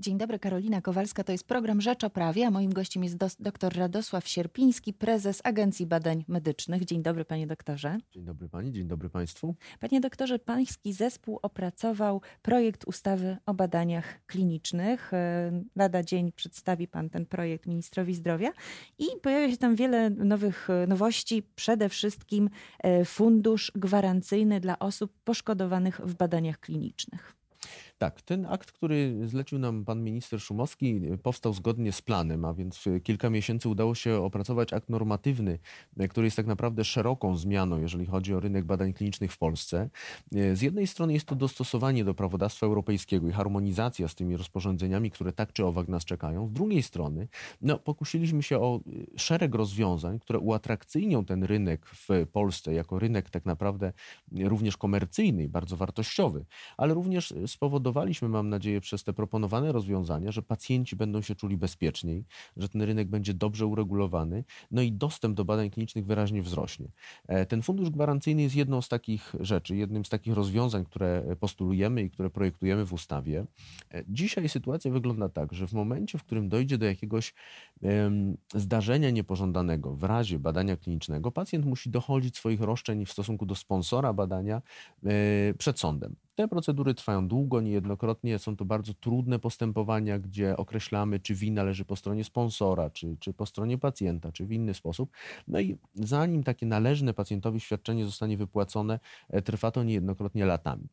Dzień dobry, Karolina Kowalska. To jest program Rzecz o Prawie, a moim gościem jest dr Radosław Sierpiński, prezes Agencji Badań Medycznych. Dzień dobry, panie doktorze. Dzień dobry pani, dzień dobry państwu. Panie doktorze, pański zespół opracował projekt ustawy o badaniach klinicznych. E, lada dzień przedstawi pan ten projekt ministrowi zdrowia i pojawia się tam wiele nowych e, nowości. Przede wszystkim e, fundusz gwarancyjny dla osób poszkodowanych w badaniach klinicznych. Tak, ten akt, który zlecił nam pan minister Szumowski, powstał zgodnie z planem, a więc w kilka miesięcy udało się opracować akt normatywny, który jest tak naprawdę szeroką zmianą, jeżeli chodzi o rynek badań klinicznych w Polsce. Z jednej strony jest to dostosowanie do prawodawstwa europejskiego i harmonizacja z tymi rozporządzeniami, które tak czy owak nas czekają. Z drugiej strony no, pokusiliśmy się o szereg rozwiązań, które uatrakcyjnią ten rynek w Polsce jako rynek tak naprawdę również komercyjny i bardzo wartościowy, ale również spowodowało spowodowaliśmy, mam nadzieję, przez te proponowane rozwiązania, że pacjenci będą się czuli bezpieczniej, że ten rynek będzie dobrze uregulowany, no i dostęp do badań klinicznych wyraźnie wzrośnie. E, ten fundusz gwarancyjny jest jedną z takich rzeczy, jednym z takich rozwiązań, które postulujemy i które projektujemy w ustawie. E, dzisiaj sytuacja wygląda tak, że w momencie, w którym dojdzie do jakiegoś zdarzenia niepożądanego w razie badania klinicznego, pacjent musi dochodzić swoich roszczeń w stosunku do sponsora badania e, przed sądem. Te procedury trwają długo, niejednokrotnie są to bardzo trudne postępowania, gdzie określamy, czy wina leży po stronie sponsora, czy, czy po stronie pacjenta, czy w inny sposób. No i zanim takie należne pacjentowi świadczenie zostanie wypłacone, e, trwa to niejednokrotnie latami.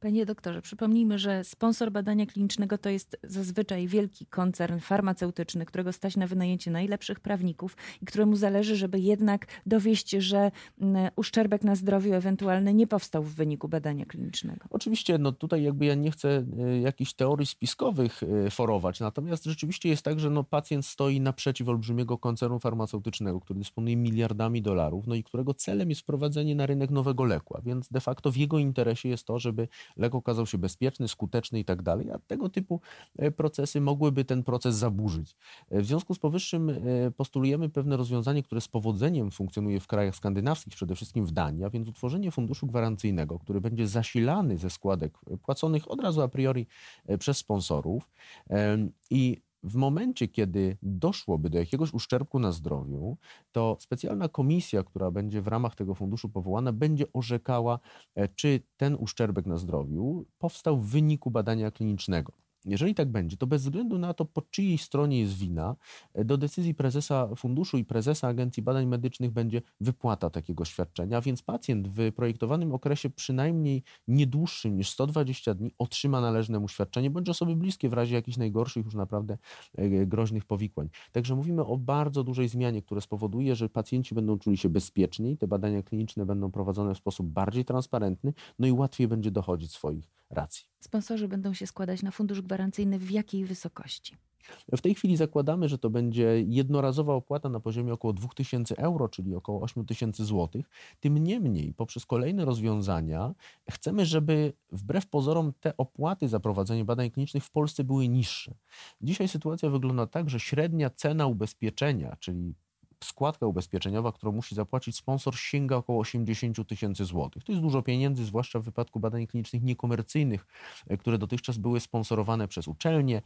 Panie doktorze, przypomnijmy, że sponsor badania klinicznego to jest zazwyczaj wielki koncern farmaceutyczny, którego stać na wynajęcie najlepszych prawników i któremu zależy, żeby jednak dowieść, że mm, uszczerbek na zdrowiu ewentualny nie powstał w wyniku badania klinicznego. Oczywiście, no tutaj jakby ja nie chcę e, jakichś teorii spiskowych e, forować, natomiast rzeczywiście jest tak, że no pacjent stoi naprzeciw olbrzymiego koncernu farmaceutycznego, który dysponuje miliardami dolarów, no i którego celem jest wprowadzenie na rynek nowego leku, a więc de facto w jego interesie jest to, żeby lek okazał się bezpieczny, skuteczny i tak dalej, a tego typu e, procesy mogłyby ten proces zaburzyć. E, w związku z powyższym e, postulujemy pewne rozwiązanie, które z powodzeniem funkcjonuje w krajach skandynawskich, przede wszystkim w Danii, a więc utworzenie funduszu gwarancyjnego, który będzie zasilany ze składek płaconych od razu a priori przez sponsorów i w momencie, kiedy doszłoby do jakiegoś uszczerbku na zdrowiu, to specjalna komisja, która będzie w ramach tego funduszu powołana, będzie orzekała, e, czy ten uszczerbek na zdrowiu powstał w wyniku badania klinicznego. Jeżeli tak będzie, to bez względu na to, po czyjej stronie jest wina, e, do decyzji prezesa funduszu i prezesa Agencji Badań Medycznych będzie wypłata takiego świadczenia, więc pacjent w projektowanym okresie przynajmniej nie dłuższym niż 120 dni otrzyma należne mu świadczenie, bądź osoby bliskie w razie jakichś najgorszych już naprawdę e, groźnych powikłań. Także mówimy o bardzo dużej zmianie, która spowoduje, że pacjenci będą czuli się bezpieczniej, te badania kliniczne będą prowadzone w sposób bardziej transparentny, no i łatwiej będzie dochodzić swoich racji. Sponsorzy będą się składać na fundusz gwarancyjny w jakiej wysokości? W tej chwili zakładamy, że to będzie jednorazowa opłata na poziomie około 2000 euro, czyli około 8000 zł. Tym niemniej, poprzez kolejne rozwiązania, chcemy, żeby wbrew pozorom te opłaty za prowadzenie badań klinicznych w Polsce były niższe. Dzisiaj sytuacja wygląda tak, że średnia cena ubezpieczenia, czyli składka ubezpieczeniowa, którą musi zapłacić sponsor, sięga około 80 tysięcy złotych. To jest dużo pieniędzy, zwłaszcza w wypadku badań klinicznych niekomercyjnych, e, które dotychczas były sponsorowane przez uczelnie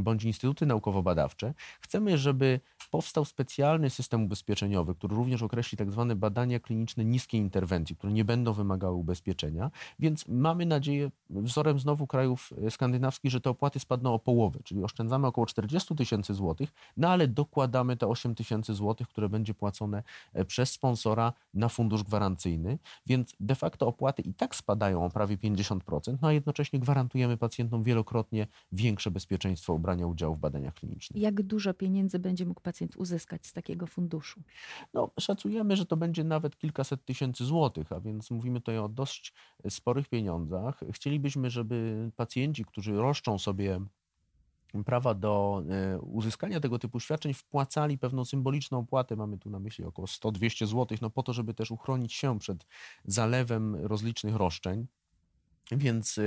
bądź instytuty naukowo-badawcze. Chcemy, żeby powstał specjalny system ubezpieczeniowy, który również określi tak zwane badania kliniczne niskiej interwencji, które nie będą wymagały ubezpieczenia, więc mamy nadzieję, wzorem znowu krajów e, skandynawskich, że te opłaty spadną o połowę, czyli oszczędzamy około 40 tysięcy złotych, no ale dokładamy te 8 tysięcy złotych, które będzie płacone e, przez sponsora na fundusz gwarancyjny, więc de facto opłaty i tak spadają o prawie 50%, no a jednocześnie gwarantujemy pacjentom wielokrotnie większe bezpieczeństwo ubrania udziału w badaniach klinicznych. Jak dużo pieniędzy będzie mógł pacjent pacjent uzyskać z takiego funduszu? No, szacujemy, że to będzie nawet kilkaset tysięcy złotych, a więc mówimy tutaj o dość sporych pieniądzach. Chcielibyśmy, żeby pacjenci, którzy roszczą sobie prawa do e, uzyskania tego typu świadczeń wpłacali pewną symboliczną opłatę, mamy tu na myśli około 100-200 zł, no po to, żeby też uchronić się przed zalewem rozlicznych roszczeń. Więc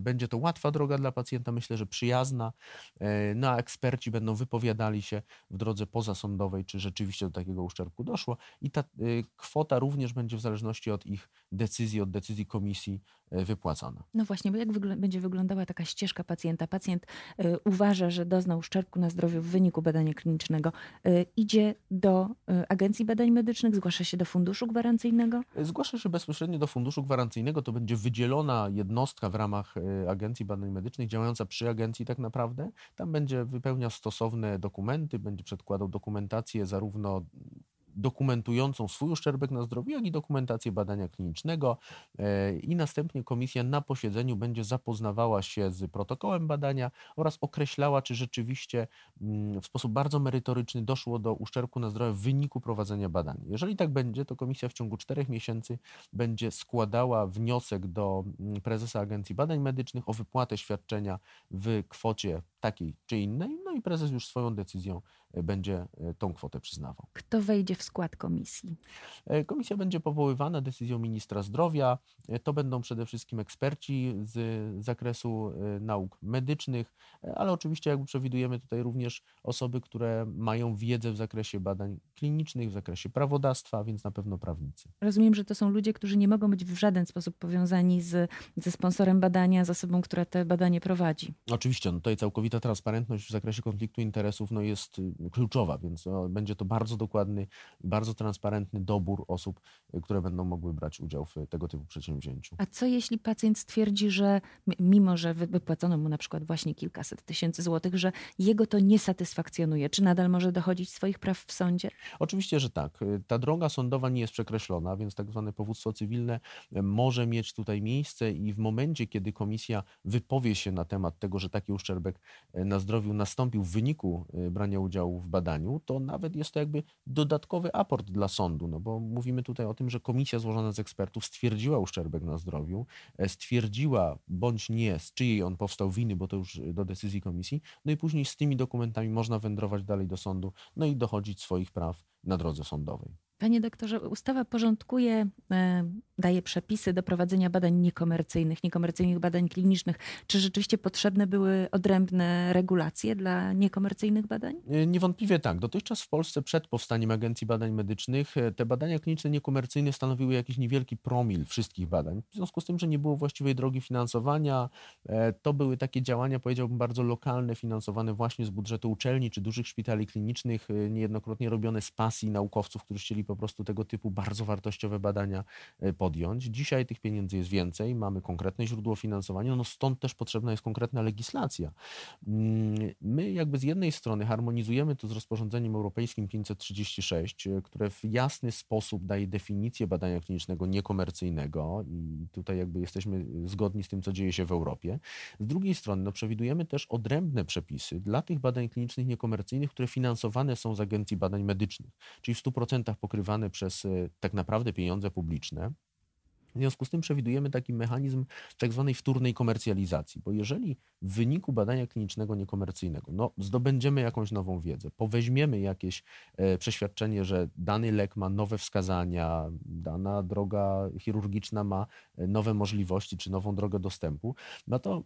będzie to łatwa droga dla pacjenta, myślę, że przyjazna. E, no a eksperci będą wypowiadali się w drodze pozasądowej, czy rzeczywiście do takiego uszczerbku doszło. I ta y, kwota również będzie w zależności od ich decyzji, od decyzji komisji e, wypłacana. No właśnie, bo jak wygl będzie wyglądała taka ścieżka pacjenta? Pacjent y, uważa, że doznał uszczerbku na zdrowiu w wyniku badania klinicznego. Y, idzie do y, Agencji Badań Medycznych, zgłasza się do funduszu gwarancyjnego? Zgłasza się bezpośrednio do funduszu gwarancyjnego. To będzie wydzielona jednostka w ramach Agencji Badań Medycznych, działająca przy agencji tak naprawdę. Tam będzie wypełniał stosowne dokumenty, będzie przedkładał dokumentację zarówno dokumentującą swój uszczerbek na zdrowiu, jak i dokumentację badania klinicznego e, i następnie komisja na posiedzeniu będzie zapoznawała się z protokołem badania oraz określała, czy rzeczywiście mm, w sposób bardzo merytoryczny doszło do uszczerbku na zdrowiu w wyniku prowadzenia badań. Jeżeli tak będzie, to komisja w ciągu czterech miesięcy będzie składała wniosek do mm, prezesa Agencji Badań Medycznych o wypłatę świadczenia w kwocie takiej czy innej, no i prezes już swoją decyzją będzie e, tą kwotę przyznawał. Kto wejdzie w skład komisji? E, komisja będzie powoływana decyzją ministra zdrowia. To będą przede wszystkim eksperci z zakresu nauk medycznych, ale oczywiście jakby przewidujemy tutaj również osoby, które mają wiedzę w zakresie badań klinicznych, w zakresie prawodawstwa, więc na pewno prawnicy. Rozumiem, że to są ludzie, którzy nie mogą być w żaden sposób powiązani z, ze sponsorem badania, z osobą, która te badanie prowadzi. Oczywiście, no tutaj całkowita ta transparentność w zakresie konfliktu interesów no, jest kluczowa, więc no, będzie to bardzo dokładny, bardzo transparentny dobór osób, y, które będą mogły brać udział w tego typu przedsięwzięciu. A co jeśli pacjent stwierdzi, że mimo, że wypłacono mu na przykład właśnie kilkaset tysięcy złotych, że jego to nie satysfakcjonuje? Czy nadal może dochodzić swoich praw w sądzie? Oczywiście, że tak. Y, ta droga sądowa nie jest przekreślona, więc tak zwane powództwo cywilne może mieć tutaj miejsce i w momencie, kiedy komisja wypowie się na temat tego, że taki uszczerbek na zdrowiu nastąpił w wyniku brania w badaniu, to nawet jest to jakby dodatkowy aport dla sądu, no bo mówimy tutaj o tym, że komisja złożona z ekspertów stwierdziła uszczerbek na zdrowiu, e, stwierdziła bądź nie, z czyjej on powstał winy, bo to już do decyzji komisji, no i później z tymi dokumentami można wędrować dalej do sądu, no i dochodzić swoich praw na drodze sądowej. Panie doktorze, ustawa porządkuje, e, daje przepisy do prowadzenia badań niekomercyjnych, niekomercyjnych badań klinicznych. Czy rzeczywiście potrzebne były odrębne regulacje dla niekomercyjnych badań? E, niewątpliwie tak. Dotychczas w Polsce przed powstaniem Agencji Badań Medycznych e, te badania kliniczne niekomercyjne stanowiły jakiś niewielki promil wszystkich badań. W związku z tym, że nie było właściwej drogi finansowania, to były takie działania, powiedziałbym, bardzo lokalne, finansowane właśnie z budżetu uczelni czy dużych szpitali klinicznych, niejednokrotnie robione z pasji naukowców, którzy chcieli po prostu tego typu bardzo wartościowe badania e, podjąć. Dzisiaj tych pieniędzy jest więcej, mamy konkretne źródło finansowania, no stąd też potrzebna jest konkretna legislacja. Mm, my jakby z jednej strony harmonizujemy to z rozporządzeniem europejskim 536, e, które w jasny sposób daje definicję badania klinicznego niekomercyjnego i tutaj jakby jesteśmy zgodni z tym, co dzieje się w Europie. Z drugiej strony no, przewidujemy też odrębne przepisy dla tych badań klinicznych niekomercyjnych, które finansowane są z Agencji Badań Medycznych, czyli w 100% pokrywane pokrywane przez e, tak naprawdę pieniądze publiczne. W związku z tym przewidujemy taki mechanizm tak zwanej wtórnej komercjalizacji, bo jeżeli w wyniku badania klinicznego niekomercyjnego no, zdobędziemy jakąś nową wiedzę, poweźmiemy jakieś e, przeświadczenie, że dany lek ma nowe wskazania, dana droga chirurgiczna ma e, nowe możliwości czy nową drogę dostępu, no to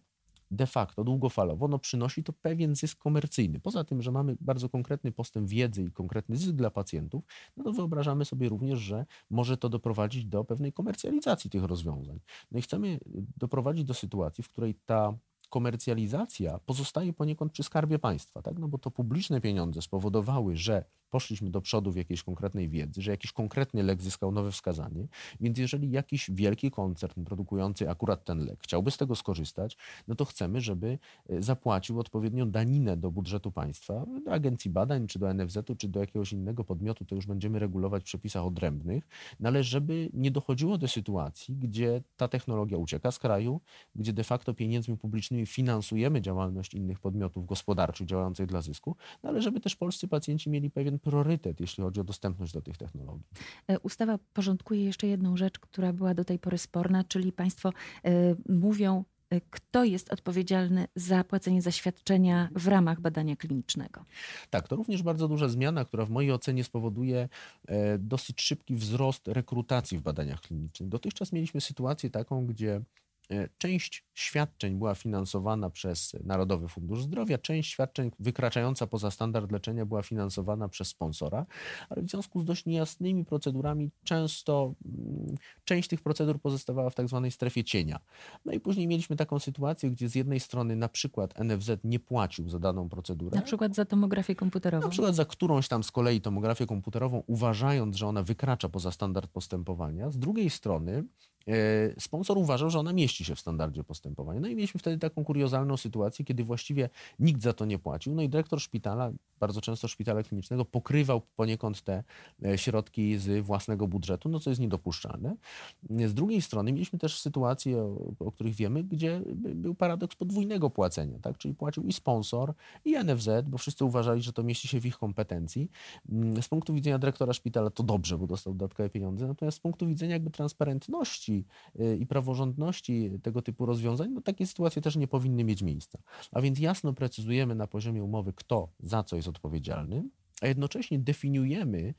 de facto długofalowo no przynosi to pewien zysk komercyjny. Poza tym, że mamy bardzo konkretny postęp wiedzy i konkretny zysk dla pacjentów, no to wyobrażamy sobie również, że może to doprowadzić do pewnej komercjalizacji tych rozwiązań. No i chcemy doprowadzić do sytuacji, w której ta komercjalizacja pozostaje poniekąd przy skarbie państwa, tak? no bo to publiczne pieniądze spowodowały, że poszliśmy do przodu w jakiejś konkretnej wiedzy, że jakiś konkretny lek zyskał nowe wskazanie, więc jeżeli jakiś wielki koncern produkujący akurat ten lek chciałby z tego skorzystać, no to chcemy, żeby e, zapłacił odpowiednią daninę do budżetu państwa, do agencji badań, czy do NFZ-u, czy do jakiegoś innego podmiotu, to już będziemy regulować w przepisach odrębnych, no ale żeby nie dochodziło do sytuacji, gdzie ta technologia ucieka z kraju, gdzie de facto pieniędzmi publicznymi finansujemy działalność innych podmiotów gospodarczych działających dla zysku, no ale żeby też polscy pacjenci mieli pewien priorytet, jeśli chodzi o dostępność do tych technologii. E, ustawa porządkuje jeszcze jedną rzecz, która była do tej pory sporna, czyli Państwo y, mówią, e, kto jest odpowiedzialny za płacenie zaświadczenia w ramach badania klinicznego. Tak, to również bardzo duża zmiana, która w mojej ocenie spowoduje dosyć szybki wzrost rekrutacji w badaniach klinicznych. Dotychczas mieliśmy sytuację taką, gdzie E, część świadczeń była finansowana przez Narodowy Fundusz Zdrowia, część świadczeń wykraczająca poza standard leczenia była finansowana przez sponsora, ale w związku z dość niejasnymi procedurami często mm, część tych procedur pozostawała w tak zwanej strefie cienia. No i później mieliśmy taką sytuację, gdzie z jednej strony na przykład NFZ nie płacił za daną procedurę. Na przykład za tomografię komputerową. Na przykład za którąś tam z kolei tomografię komputerową, uważając, że ona wykracza poza standard postępowania. Z drugiej strony E, sponsor uważał, że ona mieści się w standardzie postępowania. No i mieliśmy wtedy taką kuriozalną sytuację, kiedy właściwie nikt za to nie płacił. No i dyrektor szpitala, bardzo często szpitala klinicznego, pokrywał poniekąd te e, środki z własnego budżetu, no co jest niedopuszczalne. Z drugiej strony mieliśmy też sytuacje, o, o których wiemy, gdzie był paradoks podwójnego płacenia, tak? czyli płacił i sponsor, i NFZ, bo wszyscy uważali, że to mieści się w ich kompetencji. Mm, z punktu widzenia dyrektora szpitala to dobrze, bo dostał dodatkowe pieniądze, natomiast z punktu widzenia jakby transparentności Y, i praworządności tego typu rozwiązań, no takie sytuacje też nie powinny mieć miejsca. A więc jasno precyzujemy na poziomie umowy, kto za co jest odpowiedzialny, a jednocześnie definiujemy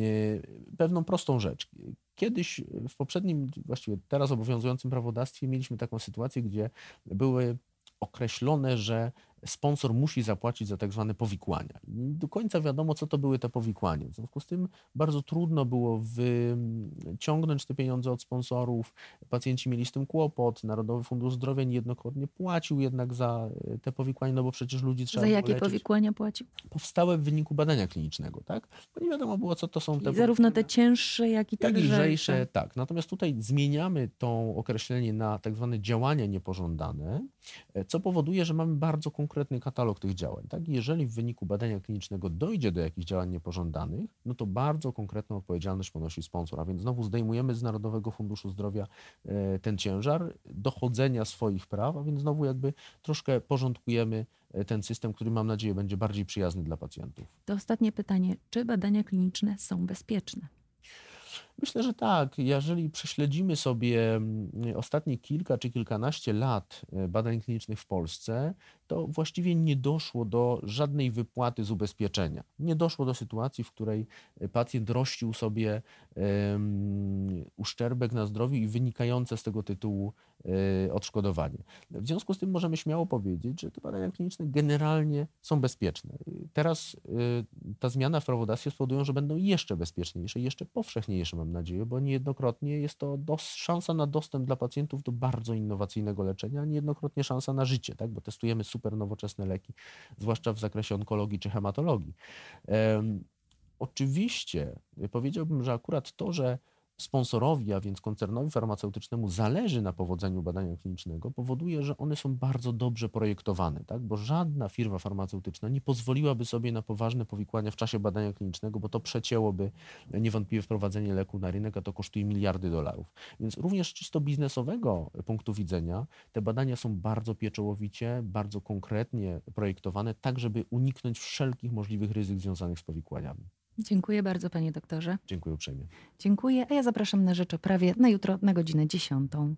y, pewną prostą rzecz. Kiedyś w poprzednim, właściwie teraz obowiązującym prawodawstwie mieliśmy taką sytuację, gdzie były określone, że sponsor musi zapłacić za tak zwane powikłania. Nie do końca wiadomo, co to były te powikłania. W związku z tym bardzo trudno było wyciągnąć te pieniądze od sponsorów. Pacjenci mieli z tym kłopot. Narodowy Fundusz Zdrowia niejednokrotnie płacił jednak za e, te powikłania, no bo przecież ludzi trzeba Za jakie powikłania płacił? Powstałe w wyniku badania klinicznego, tak? Bo nie wiadomo było, co to są te... I zarówno te cięższe, jak i te jak lżejsze. Tak. Natomiast tutaj zmieniamy to określenie na tak zwane działania niepożądane, e, co powoduje, że mamy bardzo konkretne konkretny katalog tych działań. Tak? Jeżeli w wyniku badania klinicznego dojdzie do jakichś działań niepożądanych, no to bardzo konkretną odpowiedzialność ponosi sponsor. A więc znowu zdejmujemy z Narodowego Funduszu Zdrowia e, ten ciężar dochodzenia swoich praw, a więc znowu jakby troszkę porządkujemy e, ten system, który mam nadzieję będzie bardziej przyjazny dla pacjentów. To ostatnie pytanie. Czy badania kliniczne są bezpieczne? Myślę, że tak. Jeżeli prześledzimy sobie mm, ostatnie kilka czy kilkanaście lat e, badań klinicznych w Polsce, to właściwie nie doszło do żadnej wypłaty z ubezpieczenia. Nie doszło do sytuacji, w której e, pacjent rościł sobie uszczerbek na zdrowiu i wynikające z tego tytułu um, odszkodowanie. W związku z tym możemy śmiało powiedzieć, że te badania kliniczne generalnie są bezpieczne. Teraz ta zmiana w prawodawstwie spowoduje, że będą jeszcze bezpieczniejsze, jeszcze powszechniejsze, mam nadzieję, bo niejednokrotnie jest to dos- szansa na dostęp dla pacjentów do bardzo innowacyjnego leczenia, niejednokrotnie szansa na życie, tak? bo testujemy super nowoczesne leki, zwłaszcza w zakresie onkologii czy hematologii. Um, oczywiście powiedziałbym, że akurat to, że sponsorowi, a więc koncernowi farmaceutycznemu zależy na powodzeniu badania klinicznego, powoduje, że one są bardzo dobrze projektowane, tak? bo żadna firma farmaceutyczna nie pozwoliłaby sobie na poważne powikłania w czasie badania klinicznego, bo to przecięłoby niewątpliwie wprowadzenie leku na rynek, a to kosztuje miliardy dolarów. Więc również czysto biznesowego punktu widzenia te badania są bardzo pieczołowicie, bardzo konkretnie projektowane, tak żeby uniknąć wszelkich możliwych ryzyk związanych z powikłaniami. Dziękuję bardzo, panie doktorze. Dziękuję uprzejmie. Dziękuję, a ja zapraszam na rzecz o prawie na jutro na godzinę dziesiątą.